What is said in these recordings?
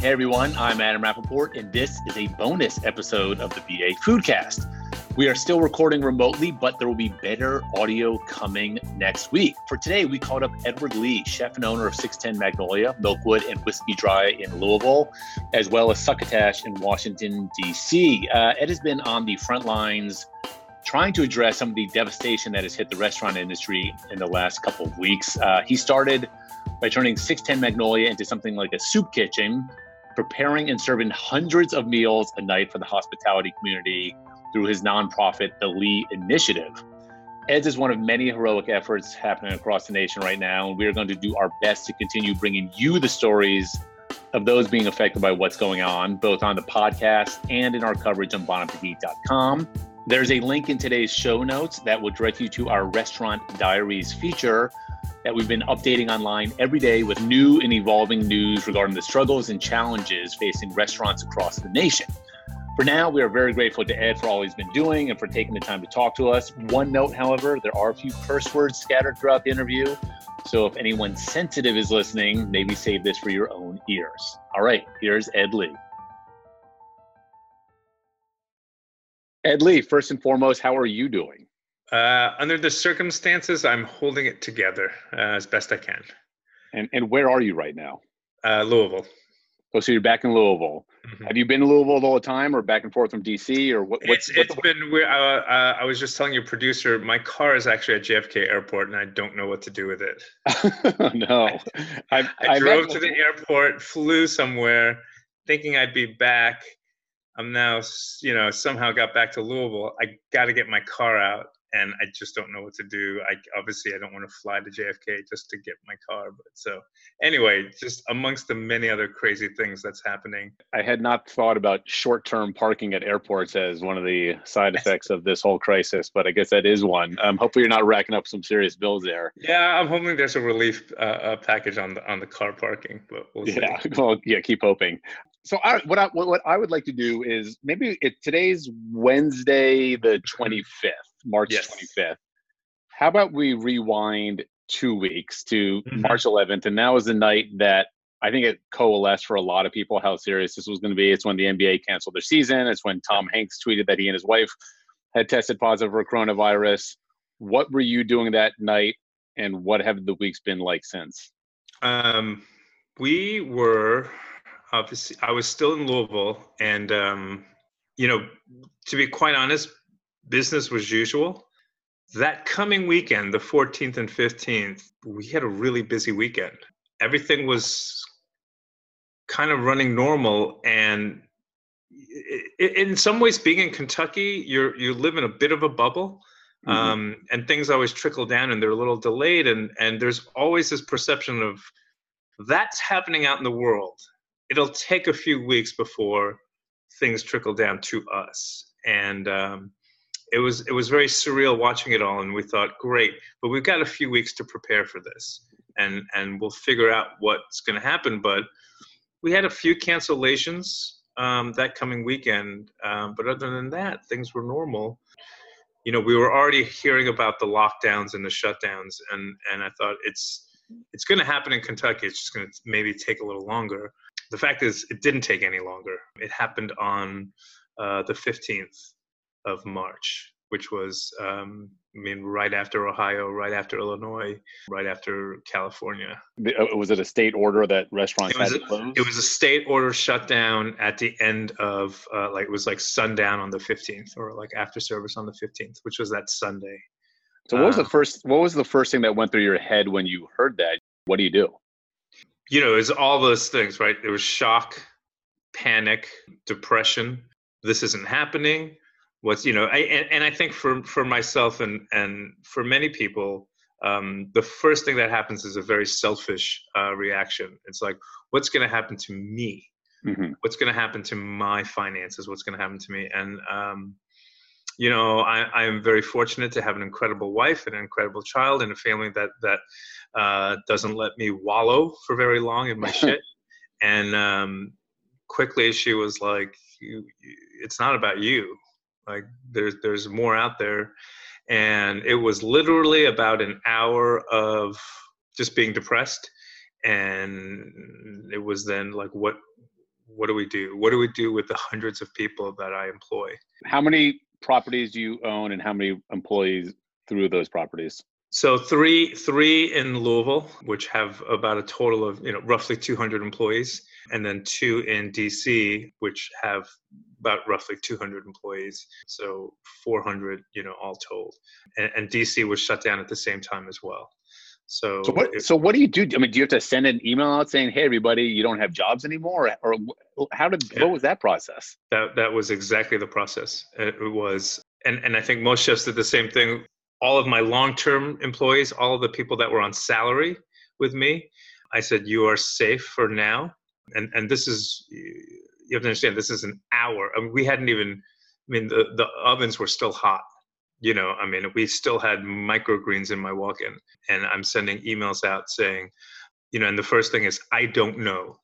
Hey everyone, I'm Adam Rappaport, and this is a bonus episode of the BA Foodcast. We are still recording remotely, but there will be better audio coming next week. For today, we called up Edward Lee, chef and owner of 610 Magnolia, Milkwood, and Whiskey Dry in Louisville, as well as Succotash in Washington, D.C. Uh, Ed has been on the front lines trying to address some of the devastation that has hit the restaurant industry in the last couple of weeks. Uh, he started by turning 610 Magnolia into something like a soup kitchen preparing and serving hundreds of meals a night for the hospitality community through his nonprofit, the Lee Initiative. Ed's is one of many heroic efforts happening across the nation right now, and we are going to do our best to continue bringing you the stories of those being affected by what's going on, both on the podcast and in our coverage on bonappetit.com. There's a link in today's show notes that will direct you to our Restaurant Diaries feature, that we've been updating online every day with new and evolving news regarding the struggles and challenges facing restaurants across the nation. For now, we are very grateful to Ed for all he's been doing and for taking the time to talk to us. One note, however, there are a few curse words scattered throughout the interview. So if anyone sensitive is listening, maybe save this for your own ears. All right, here's Ed Lee. Ed Lee, first and foremost, how are you doing? Uh, under the circumstances, I'm holding it together uh, as best I can. And and where are you right now? Uh, Louisville. Oh, so you're back in Louisville. Mm-hmm. Have you been in Louisville all the time, or back and forth from DC, or what? What's, it's what's it's been weird. Uh, uh, I was just telling your producer, my car is actually at JFK Airport, and I don't know what to do with it. no, I, I, I drove to the airport, flew somewhere, thinking I'd be back. I'm now, you know, somehow got back to Louisville. I got to get my car out and I just don't know what to do. I obviously I don't want to fly to JFK just to get my car, but so anyway, just amongst the many other crazy things that's happening. I had not thought about short-term parking at airports as one of the side effects of this whole crisis, but I guess that is one. Um, hopefully, you're not racking up some serious bills there. Yeah, I'm hoping there's a relief uh, package on the on the car parking, but we'll yeah, well, yeah, keep hoping. So I, what I what I would like to do is maybe it, today's Wednesday the 25th March yes. 25th. How about we rewind two weeks to mm-hmm. March 11th? And that was the night that I think it coalesced for a lot of people how serious this was going to be. It's when the NBA canceled their season. It's when Tom Hanks tweeted that he and his wife had tested positive for coronavirus. What were you doing that night, and what have the weeks been like since? Um, we were obviously. I was still in Louisville, and um, you know, to be quite honest, business was usual. That coming weekend, the 14th and 15th, we had a really busy weekend. Everything was kind of running normal and in some ways being in kentucky you're you live in a bit of a bubble mm-hmm. um, and things always trickle down and they're a little delayed and and there's always this perception of that's happening out in the world it'll take a few weeks before things trickle down to us and um, it was it was very surreal watching it all and we thought great but we've got a few weeks to prepare for this and and we'll figure out what's going to happen. But we had a few cancellations um, that coming weekend um, but other than that things were normal. You know we were already hearing about the lockdowns and the shutdowns and and i thought it's it's going to happen in kentucky it's just going to maybe take a little longer. The fact is it didn't take any longer. It happened on uh, the 15th of March, which was, um, I mean, right after Ohio, right after Illinois, right after California. Uh, was it a state order that restaurants had to close? It was a state order shutdown at the end of, uh, like, it was like sundown on the 15th or like after service on the 15th, which was that Sunday. So what was the uh, first, what was the first thing that went through your head when you heard that? What do you do? You know, it's all those things, right? There was shock, panic, depression. This isn't happening what's you know I, and, and i think for for myself and and for many people um, the first thing that happens is a very selfish uh, reaction. It's like what's going to happen to me? Mm-hmm. what's going to happen to my finances? What's going to happen to me? And um, you know I, I am very fortunate to have an incredible wife and an incredible child and a family that that uh, doesn't let me wallow for very long in my shit. And um, quickly she was like you, you, it's not about you like there's there's more out there and it was literally about an hour of just being depressed and it was then like what what do we do? What do we do with the hundreds of people that I employ? How many properties do you own and how many employees through those properties? So three three in Louisville, which have about a total of you know roughly 200 employees, and then two in DC, which have about roughly 200 employees. So 400, you know, all told. And, and DC was shut down at the same time as well. So, so what, so what do you do? I mean, do you have to send an email out saying, "Hey, everybody, you don't have jobs anymore," or, or how did yeah. what was that process? That that was exactly the process. It was, and and I think most chefs did the same thing. All of my long-term employees, all of the people that were on salary with me, I said, "You are safe for now." And and this is you have to understand this is an hour. I mean, we hadn't even. I mean, the the ovens were still hot you know i mean we still had microgreens in my walk-in and i'm sending emails out saying you know and the first thing is i don't know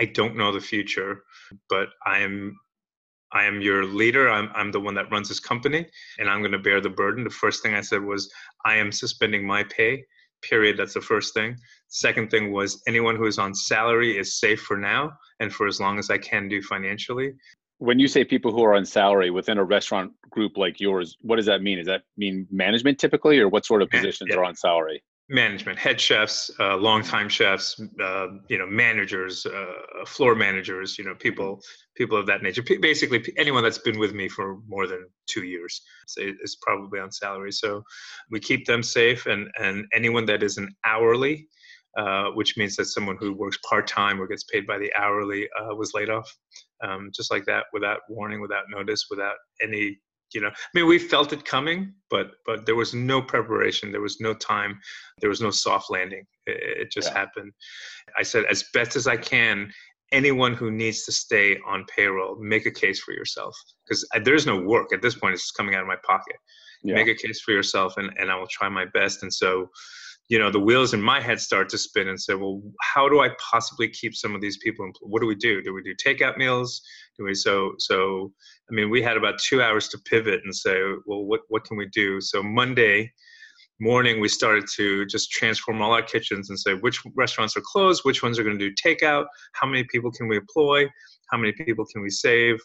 i don't know the future but i am i am your leader i'm, I'm the one that runs this company and i'm going to bear the burden the first thing i said was i am suspending my pay period that's the first thing second thing was anyone who is on salary is safe for now and for as long as i can do financially when you say people who are on salary within a restaurant group like yours, what does that mean? Does that mean management typically, or what sort of positions yeah. are on salary? Management, head chefs, uh, longtime chefs, uh, you know, managers, uh, floor managers, you know, people, people of that nature. P- basically, anyone that's been with me for more than two years is probably on salary. So we keep them safe, and and anyone that is an hourly uh, which means that someone who works part time or gets paid by the hourly uh, was laid off, um, just like that, without warning, without notice, without any. You know, I mean, we felt it coming, but but there was no preparation. There was no time. There was no soft landing. It, it just yeah. happened. I said, as best as I can, anyone who needs to stay on payroll, make a case for yourself because there's no work at this point. It's coming out of my pocket. Yeah. Make a case for yourself, and and I will try my best. And so you know the wheels in my head start to spin and say well how do i possibly keep some of these people in, what do we do? Do we do takeout meals? Do we so so i mean we had about two hours to pivot and say well what, what can we do? So monday morning we started to just transform all our kitchens and say which restaurants are closed? Which ones are going to do takeout? How many people can we employ? How many people can we save?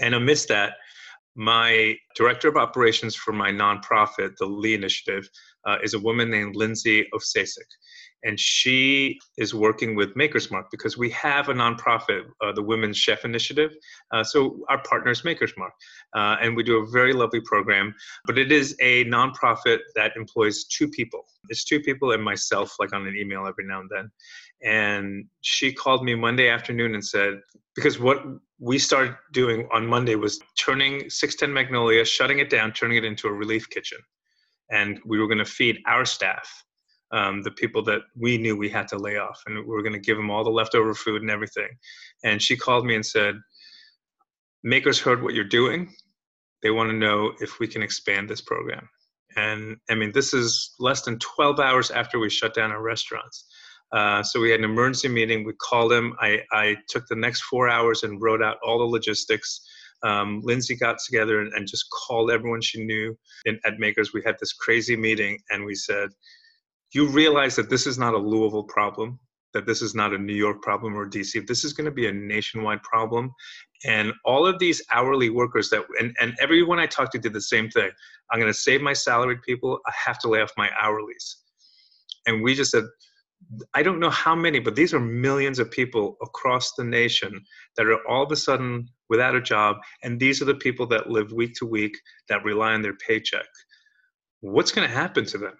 And amidst that my director of operations for my nonprofit the lee initiative uh, is a woman named Lindsay Ofcacek. And she is working with Maker's Mark because we have a nonprofit, uh, the Women's Chef Initiative. Uh, so our partner is Maker's Mark. Uh, and we do a very lovely program. But it is a nonprofit that employs two people. It's two people and myself, like on an email every now and then. And she called me Monday afternoon and said, because what we started doing on Monday was turning 610 Magnolia, shutting it down, turning it into a relief kitchen and we were going to feed our staff um, the people that we knew we had to lay off and we were going to give them all the leftover food and everything. And she called me and said makers heard what you're doing. They want to know if we can expand this program. And i mean this is less than 12 hours after we shut down our restaurants. Uh, so we had an emergency meeting. We called them. I, I took the next four hours and wrote out all the logistics um, Lindsay got together and, and, just called everyone she knew in, at Makers. We had this crazy meeting and we said, You realize that this is not a Louisville problem, that this is not a New York problem or DC. This is going to be a nationwide problem. And all of these hourly workers that, and, and everyone I talked to did the same thing. I'm going to save my salaried people. I have to lay off my hourlies. And we just said, I don't know how many, but these are millions of people across the nation that are all of a sudden without a job. And these are the people that live week to week that rely on their paycheck. What's going to happen to them?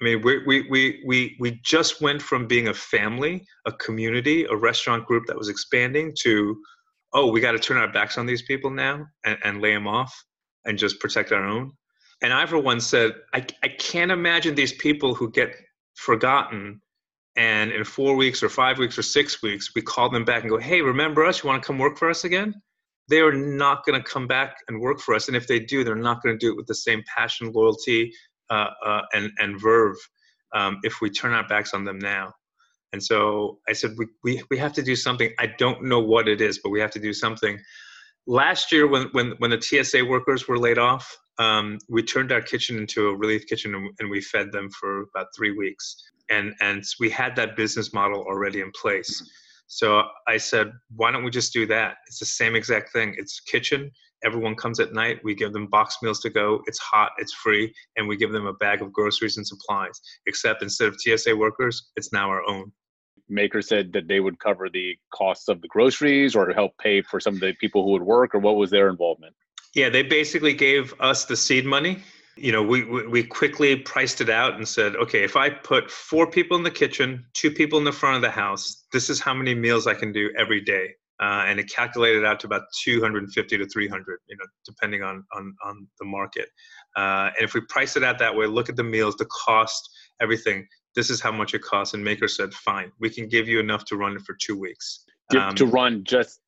I mean, we, we, we, we, we just went from being a family, a community, a restaurant group that was expanding to, oh, we got to turn our backs on these people now and, and lay them off and just protect our own. And I, for one, said, I, I can't imagine these people who get forgotten and in four weeks or five weeks or six weeks we call them back and go hey remember us you want to come work for us again they are not going to come back and work for us. And if they do they're not going to do it with the same passion loyalty uh, uh, and, and verve um, if we turn our backs on them now. And so i said we, we, we have to do something. I don't know what it is but we have to do something. Last year when, when, when the tsa workers were laid off um, we turned our kitchen into a relief kitchen and, and we fed them for about three weeks. And and we had that business model already in place. So I said, why don't we just do that? It's the same exact thing. It's kitchen. Everyone comes at night. We give them box meals to go. It's hot. It's free, and we give them a bag of groceries and supplies. Except instead of TSA workers, it's now our own. Maker said that they would cover the costs of the groceries or help pay for some of the people who would work, or what was their involvement? Yeah, they basically gave us the seed money. You know, we, we quickly priced it out and said, okay, if I put four people in the kitchen, two people in the front of the house, this is how many meals I can do every day. Uh, and it calculated out to about 250 to 300, you know, depending on on, on the market. Uh, and if we price it out that way, look at the meals, the cost, everything. This is how much it costs. And Maker said, fine, we can give you enough to run it for two weeks. Um, to run just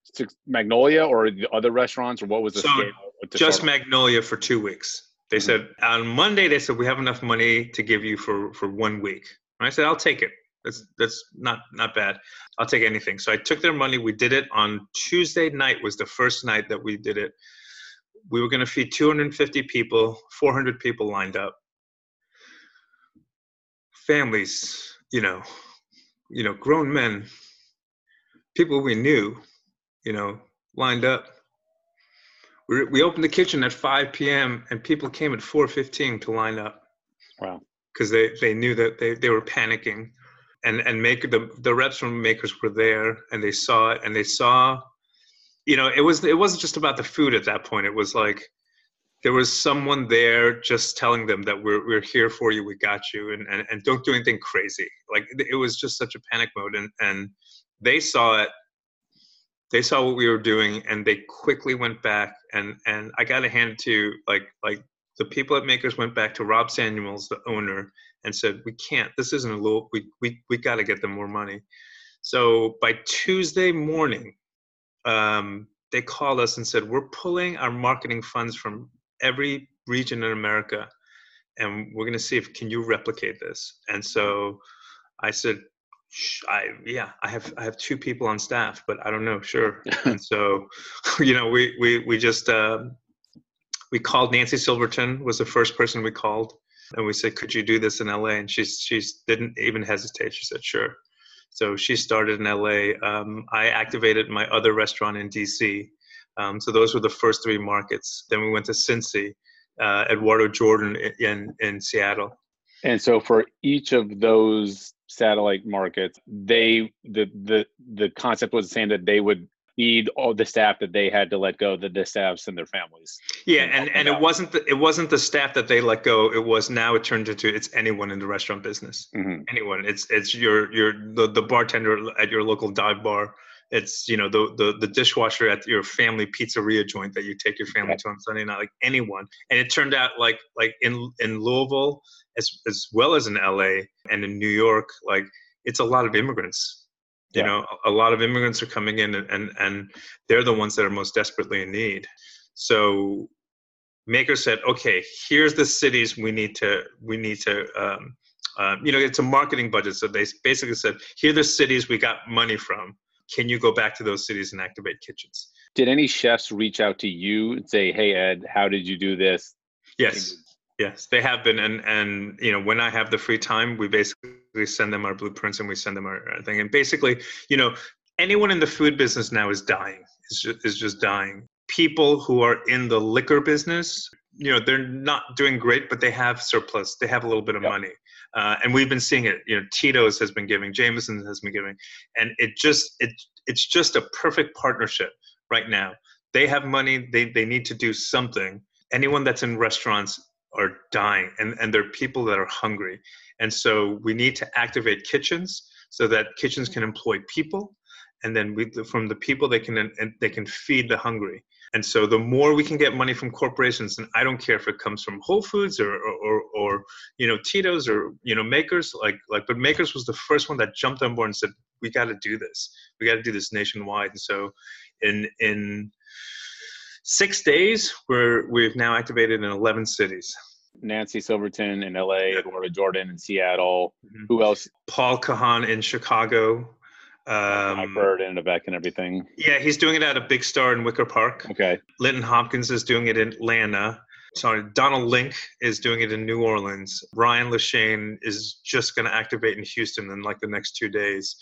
Magnolia or the other restaurants, or what was the so scale? Just Magnolia for two weeks. They mm-hmm. said on Monday they said we have enough money to give you for for one week. And I said I'll take it. That's that's not not bad. I'll take anything. So I took their money. We did it on Tuesday night. Was the first night that we did it. We were going to feed 250 people. 400 people lined up. Families, you know, you know, grown men, people we knew, you know, lined up. We, we opened the kitchen at 5 p.m. and people came at 4:15 to line up. Wow. Because they, they knew that they, they were panicking and and make the the reps from makers were there and they saw it and they saw you know it was it wasn't just about the food at that point it was like there was someone there just telling them that we're we're here for you we got you and and, and don't do anything crazy like it was just such a panic mode and and they saw it they saw what we were doing and they quickly went back and and i got to hand it to like like the people at makers went back to rob samuels the owner and said, "We can't. This isn't a little. We we we got to get them more money." So by Tuesday morning, um, they called us and said, "We're pulling our marketing funds from every region in America, and we're going to see if can you replicate this." And so I said, I yeah, I have I have two people on staff, but I don't know, sure. and so, you know, we we we just uh, we called Nancy Silverton was the first person we called, and we said, "Could you do this in LA?" And she she didn't even hesitate. She said, "Sure." So she started in LA. Um, I activated my other restaurant in DC. Um, so those were the first three markets. Then we went to Cincy, uh, Eduardo Jordan in in Seattle. And so for each of those satellite markets, they the the the concept was the same that they would feed all the staff that they had to let go, the, the staffs and their families. Yeah, and, and, and it wasn't the, it wasn't the staff that they let go. It was now it turned into it's anyone in the restaurant business. Mm-hmm. Anyone. It's it's your your the, the bartender at your local dive bar. It's you know the, the the dishwasher at your family pizzeria joint that you take your family to on Sunday night. Like anyone. And it turned out like like in in Louisville as as well as in LA and in New York, like it's a lot of immigrants you yeah. know a lot of immigrants are coming in and, and and they're the ones that are most desperately in need so maker said okay here's the cities we need to we need to um, uh, you know it's a marketing budget so they basically said here are the cities we got money from can you go back to those cities and activate kitchens did any chefs reach out to you and say hey ed how did you do this yes Yes, they have been, and and you know when I have the free time, we basically send them our blueprints and we send them our, our thing. And basically, you know, anyone in the food business now is dying. Is just, is just dying. People who are in the liquor business, you know, they're not doing great, but they have surplus. They have a little bit of yep. money, uh, and we've been seeing it. You know, Tito's has been giving, Jameson has been giving, and it just it it's just a perfect partnership right now. They have money. They they need to do something. Anyone that's in restaurants are dying and, and there are people that are hungry. And so we need to activate kitchens so that kitchens can employ people and then we, from the people they can they can feed the hungry and so the more we can get money from corporations and i don't care if it comes from whole foods or or, or, or you know tito's or you know makers like like but makers was the first one that jumped on board and said we got to do this we got to do this nationwide and so in in six days, we're we've now activated in 11 cities. Nancy Silverton in LA, Eduardo Jordan in Seattle. Mm-hmm. Who else? Paul Kahan in Chicago. Um, I've heard in Avec and everything. Yeah, he's doing it at a big star in Wicker Park. Okay. Linton Hopkins is doing it in Atlanta. sorry, Donald Link is doing it in New Orleans. Ryan Lachaine is just going to activate in Houston in like the next two days.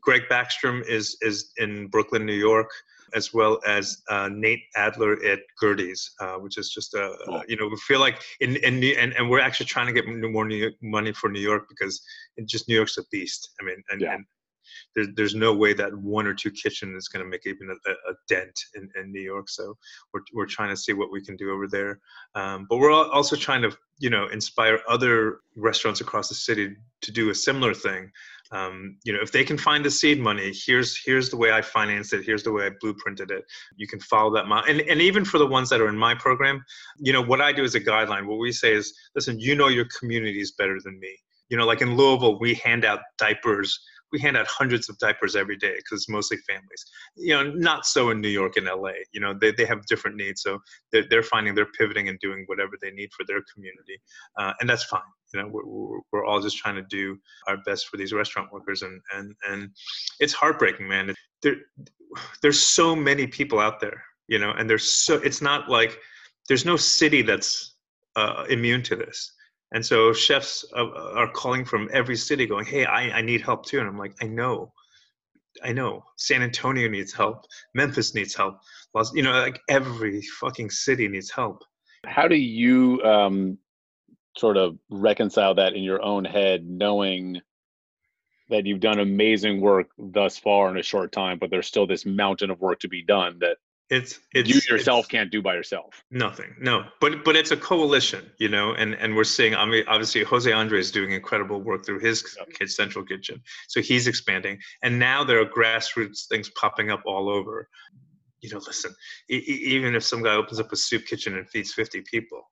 Greg Baxtrom is is in Brooklyn, New York, as well as uh, Nate Adler at Gertie's, uh, which is just a cool. you know we feel like in, in New, and and we're actually trying to get more New York money for New York because just New York's a beast. I mean, and, yeah. and there's there's no way that one or two kitchen is going to make even a, a, dent in, in New York. So we're we're trying to see what we can do over there. Um, but we're also trying to you know inspire other restaurants across the city to do a similar thing. Um, you know, if they can find the seed money, here's here's the way I financed it. Here's the way I blueprinted it. You can follow that model. And and even for the ones that are in my program, you know, what I do as a guideline, what we say is, listen, you know your community is better than me. You know, like in Louisville, we hand out diapers we hand out hundreds of diapers every day because it's mostly families. You know, not so in New York and LA. You know, they, they have different needs, so they're, they're finding they're pivoting and doing whatever they need for their community, uh, and that's fine. You know, we're, we're all just trying to do our best for these restaurant workers, and and and it's heartbreaking, man. There, there's so many people out there, you know, and there's so it's not like there's no city that's uh, immune to this and so chefs are calling from every city going, hey, I, I need help too. And I'm like, I know. I know San Antonio needs help. Memphis needs help. Los, you know, like every fucking city needs help. How do you um, sort of reconcile that in your own head, knowing that you've done amazing work thus far in a short time, but there's still this mountain of work to be done that it's, it's you yourself it's, can't do by yourself. Nothing, no. But but it's a coalition, you know, and and we're seeing. I mean, obviously, Jose Andre is doing incredible work through his Kids Central Kitchen, so he's expanding, and now there are grassroots things popping up all over. You know, listen, e- even if some guy opens up a soup kitchen and feeds 50 people,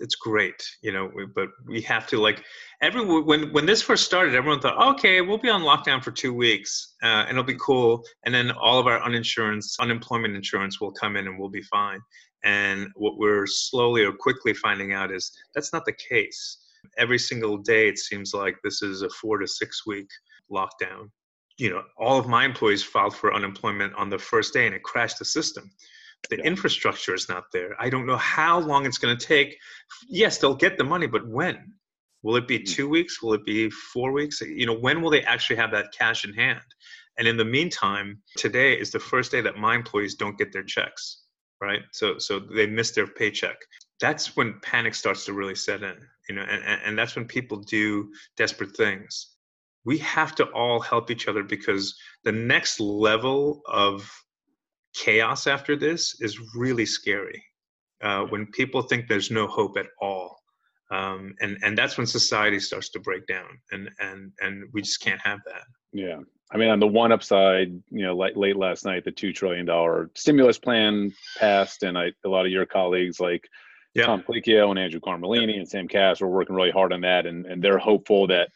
it's great, you know. But we have to like every when when this first started, everyone thought, okay, we'll be on lockdown for two weeks, uh, and it'll be cool, and then all of our uninsurance, unemployment insurance will come in, and we'll be fine. And what we're slowly or quickly finding out is that's not the case. Every single day, it seems like this is a four to six week lockdown. You know, all of my employees filed for unemployment on the first day, and it crashed the system the yeah. infrastructure is not there. I don't know how long it's going to take. Yes they'll get the money but when? Will it be hmm. two weeks? Will it be four weeks? You know when will they actually have that cash in hand? And in the meantime today is the first day that my employees don't get their checks right? So so they miss their paycheck. That's when panic starts to really set in you know and, and that's when people do desperate things. We have to all help each other because the next level of chaos after this is really scary uh, when people think there's no hope at all um, and and that's when society starts to break down and and and we just can't have that yeah i mean on the one upside you know late, late last night the two trillion dollar stimulus plan passed and I, a lot of your colleagues like yeah. tom colicchio and andrew carmellini yeah. and sam Kass were working really hard on that and, and they're hopeful that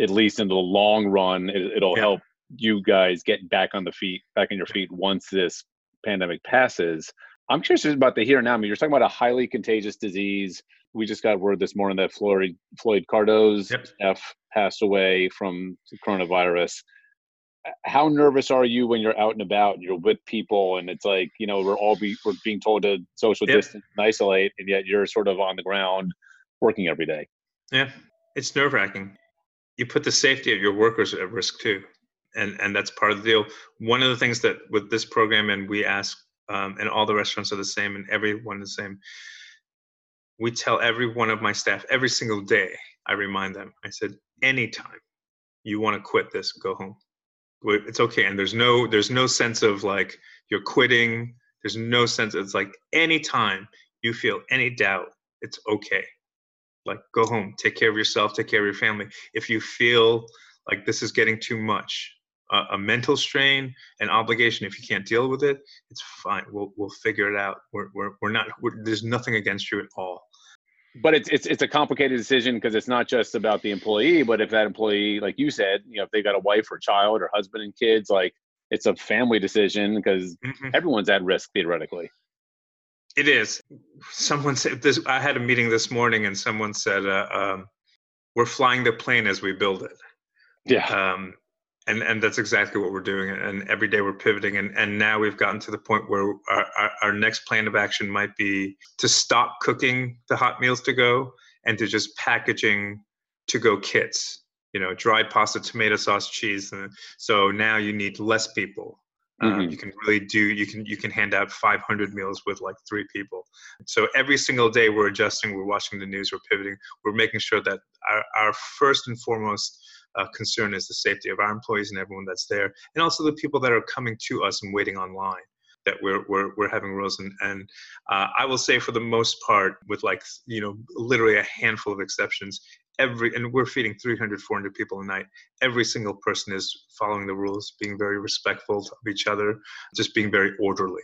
at least in the long run it, will yeah. help you guys get back on the feet, back on your feet once this pandemic passes. I'm curious about the here and now. I mean, you're talking about a highly contagious disease. We just got word this morning that Floyd Floyd Cardoz yep. F passed away from coronavirus. How nervous are you when you're out and about and you're with people and it's like you know we're all be we're being told to social yep. distance and isolate and yet you're sort of on the ground working every day. Yeah, it's nerve wracking. You put the safety of your workers at risk too and and that's part of the deal. One of the things that with this program, and we ask, um, and all the restaurants are the same, and everyone the same. We tell every one of my staff every single day. I remind them. I said, anytime you want to quit this, go home. It's okay, and there's no there's no sense of like you're quitting. There's no sense. It's like anytime you feel any doubt, it's okay. Like go home, take care of yourself, take care of your family. If you feel like this is getting too much, a, a mental strain, an obligation. If you can't deal with it, it's fine. We'll we'll figure it out. We're we're we're not. We're, there's nothing against you at all. But it's it's it's a complicated decision because it's not just about the employee, but if that employee, like you said, you know, if they got a wife or child or husband and kids, like it's a family decision because mm-hmm. everyone's at risk theoretically. It is. Someone said this. I had a meeting this morning, and someone said, uh, um, "We're flying the plane as we build it." Yeah. Um, and and that's exactly what we're doing and every day we're pivoting and and now we've gotten to the point where our, our, our, next plan of action might be to stop cooking the hot meals to go and to just packaging to go kits you know dried pasta tomato sauce cheese and so now you need less people um, mm-hmm. you can really do you can you can hand out 500 meals with like three people so every single day we're adjusting we're watching the news we're pivoting we're making sure that our, our first and foremost uh, concern is the safety of our employees and everyone that's there, and also the people that are coming to us and waiting online that we're we're, we're having rules and and uh, I will say for the most part with like you know literally a handful of exceptions every and we're feeding 300 400 people a night. Every single person is following the rules being very respectful of each other just being very orderly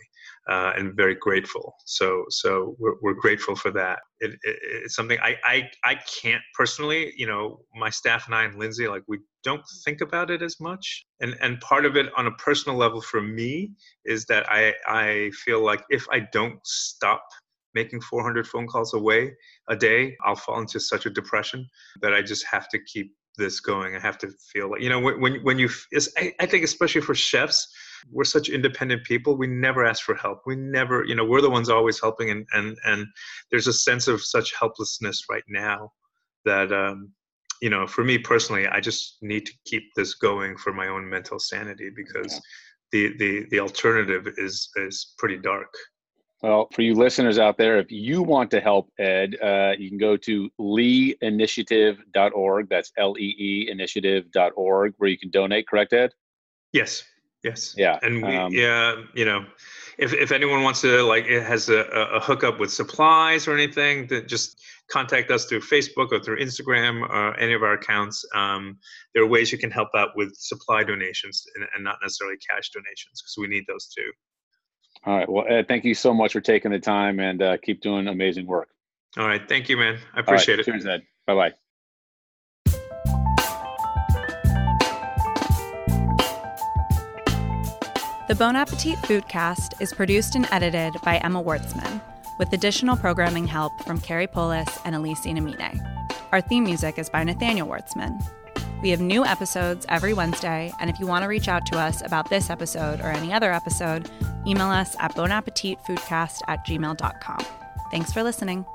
uh, and very grateful. So so we're, we're grateful for that. It, it, it's something I, I i can't personally you know my staff and i and lindsay like we don't think about it as much. And and part of it on a personal level for me is that i i feel like if i don't stop making 400 phone calls away a day, I'll fall into such a depression that I just have to keep this going. I have to feel like, you know, when, when you, I think especially for chefs, we're such independent people. We never ask for help. We never, you know, we're the ones always helping. And, and, and there's a sense of such helplessness right now that, um, you know, for me personally, I just need to keep this going for my own mental sanity because the, the, the alternative is, is pretty dark. Well, for you listeners out there, if you want to help Ed, uh, you can go to leeinitiative.org. That's L E E initiative.org, where you can donate, correct, Ed? Yes. Yes. Yeah. And we, um, yeah, you know, if, if anyone wants to, like, it has a, a hookup with supplies or anything, that just contact us through Facebook or through Instagram or any of our accounts. Um, there are ways you can help out with supply donations and, and not necessarily cash donations because we need those too. All right. Well, Ed, thank you so much for taking the time and uh, keep doing amazing work. All right. Thank you, man. I appreciate right. it. Cheers, Ed. Bye bye. The Bon Appetit Foodcast is produced and edited by Emma Wartzman, with additional programming help from Carrie Polis and Elise Inamine. Our theme music is by Nathaniel Wartzman. We have new episodes every Wednesday, and if you want to reach out to us about this episode or any other episode, email us at bonappetitfoodcast at gmail.com. Thanks for listening.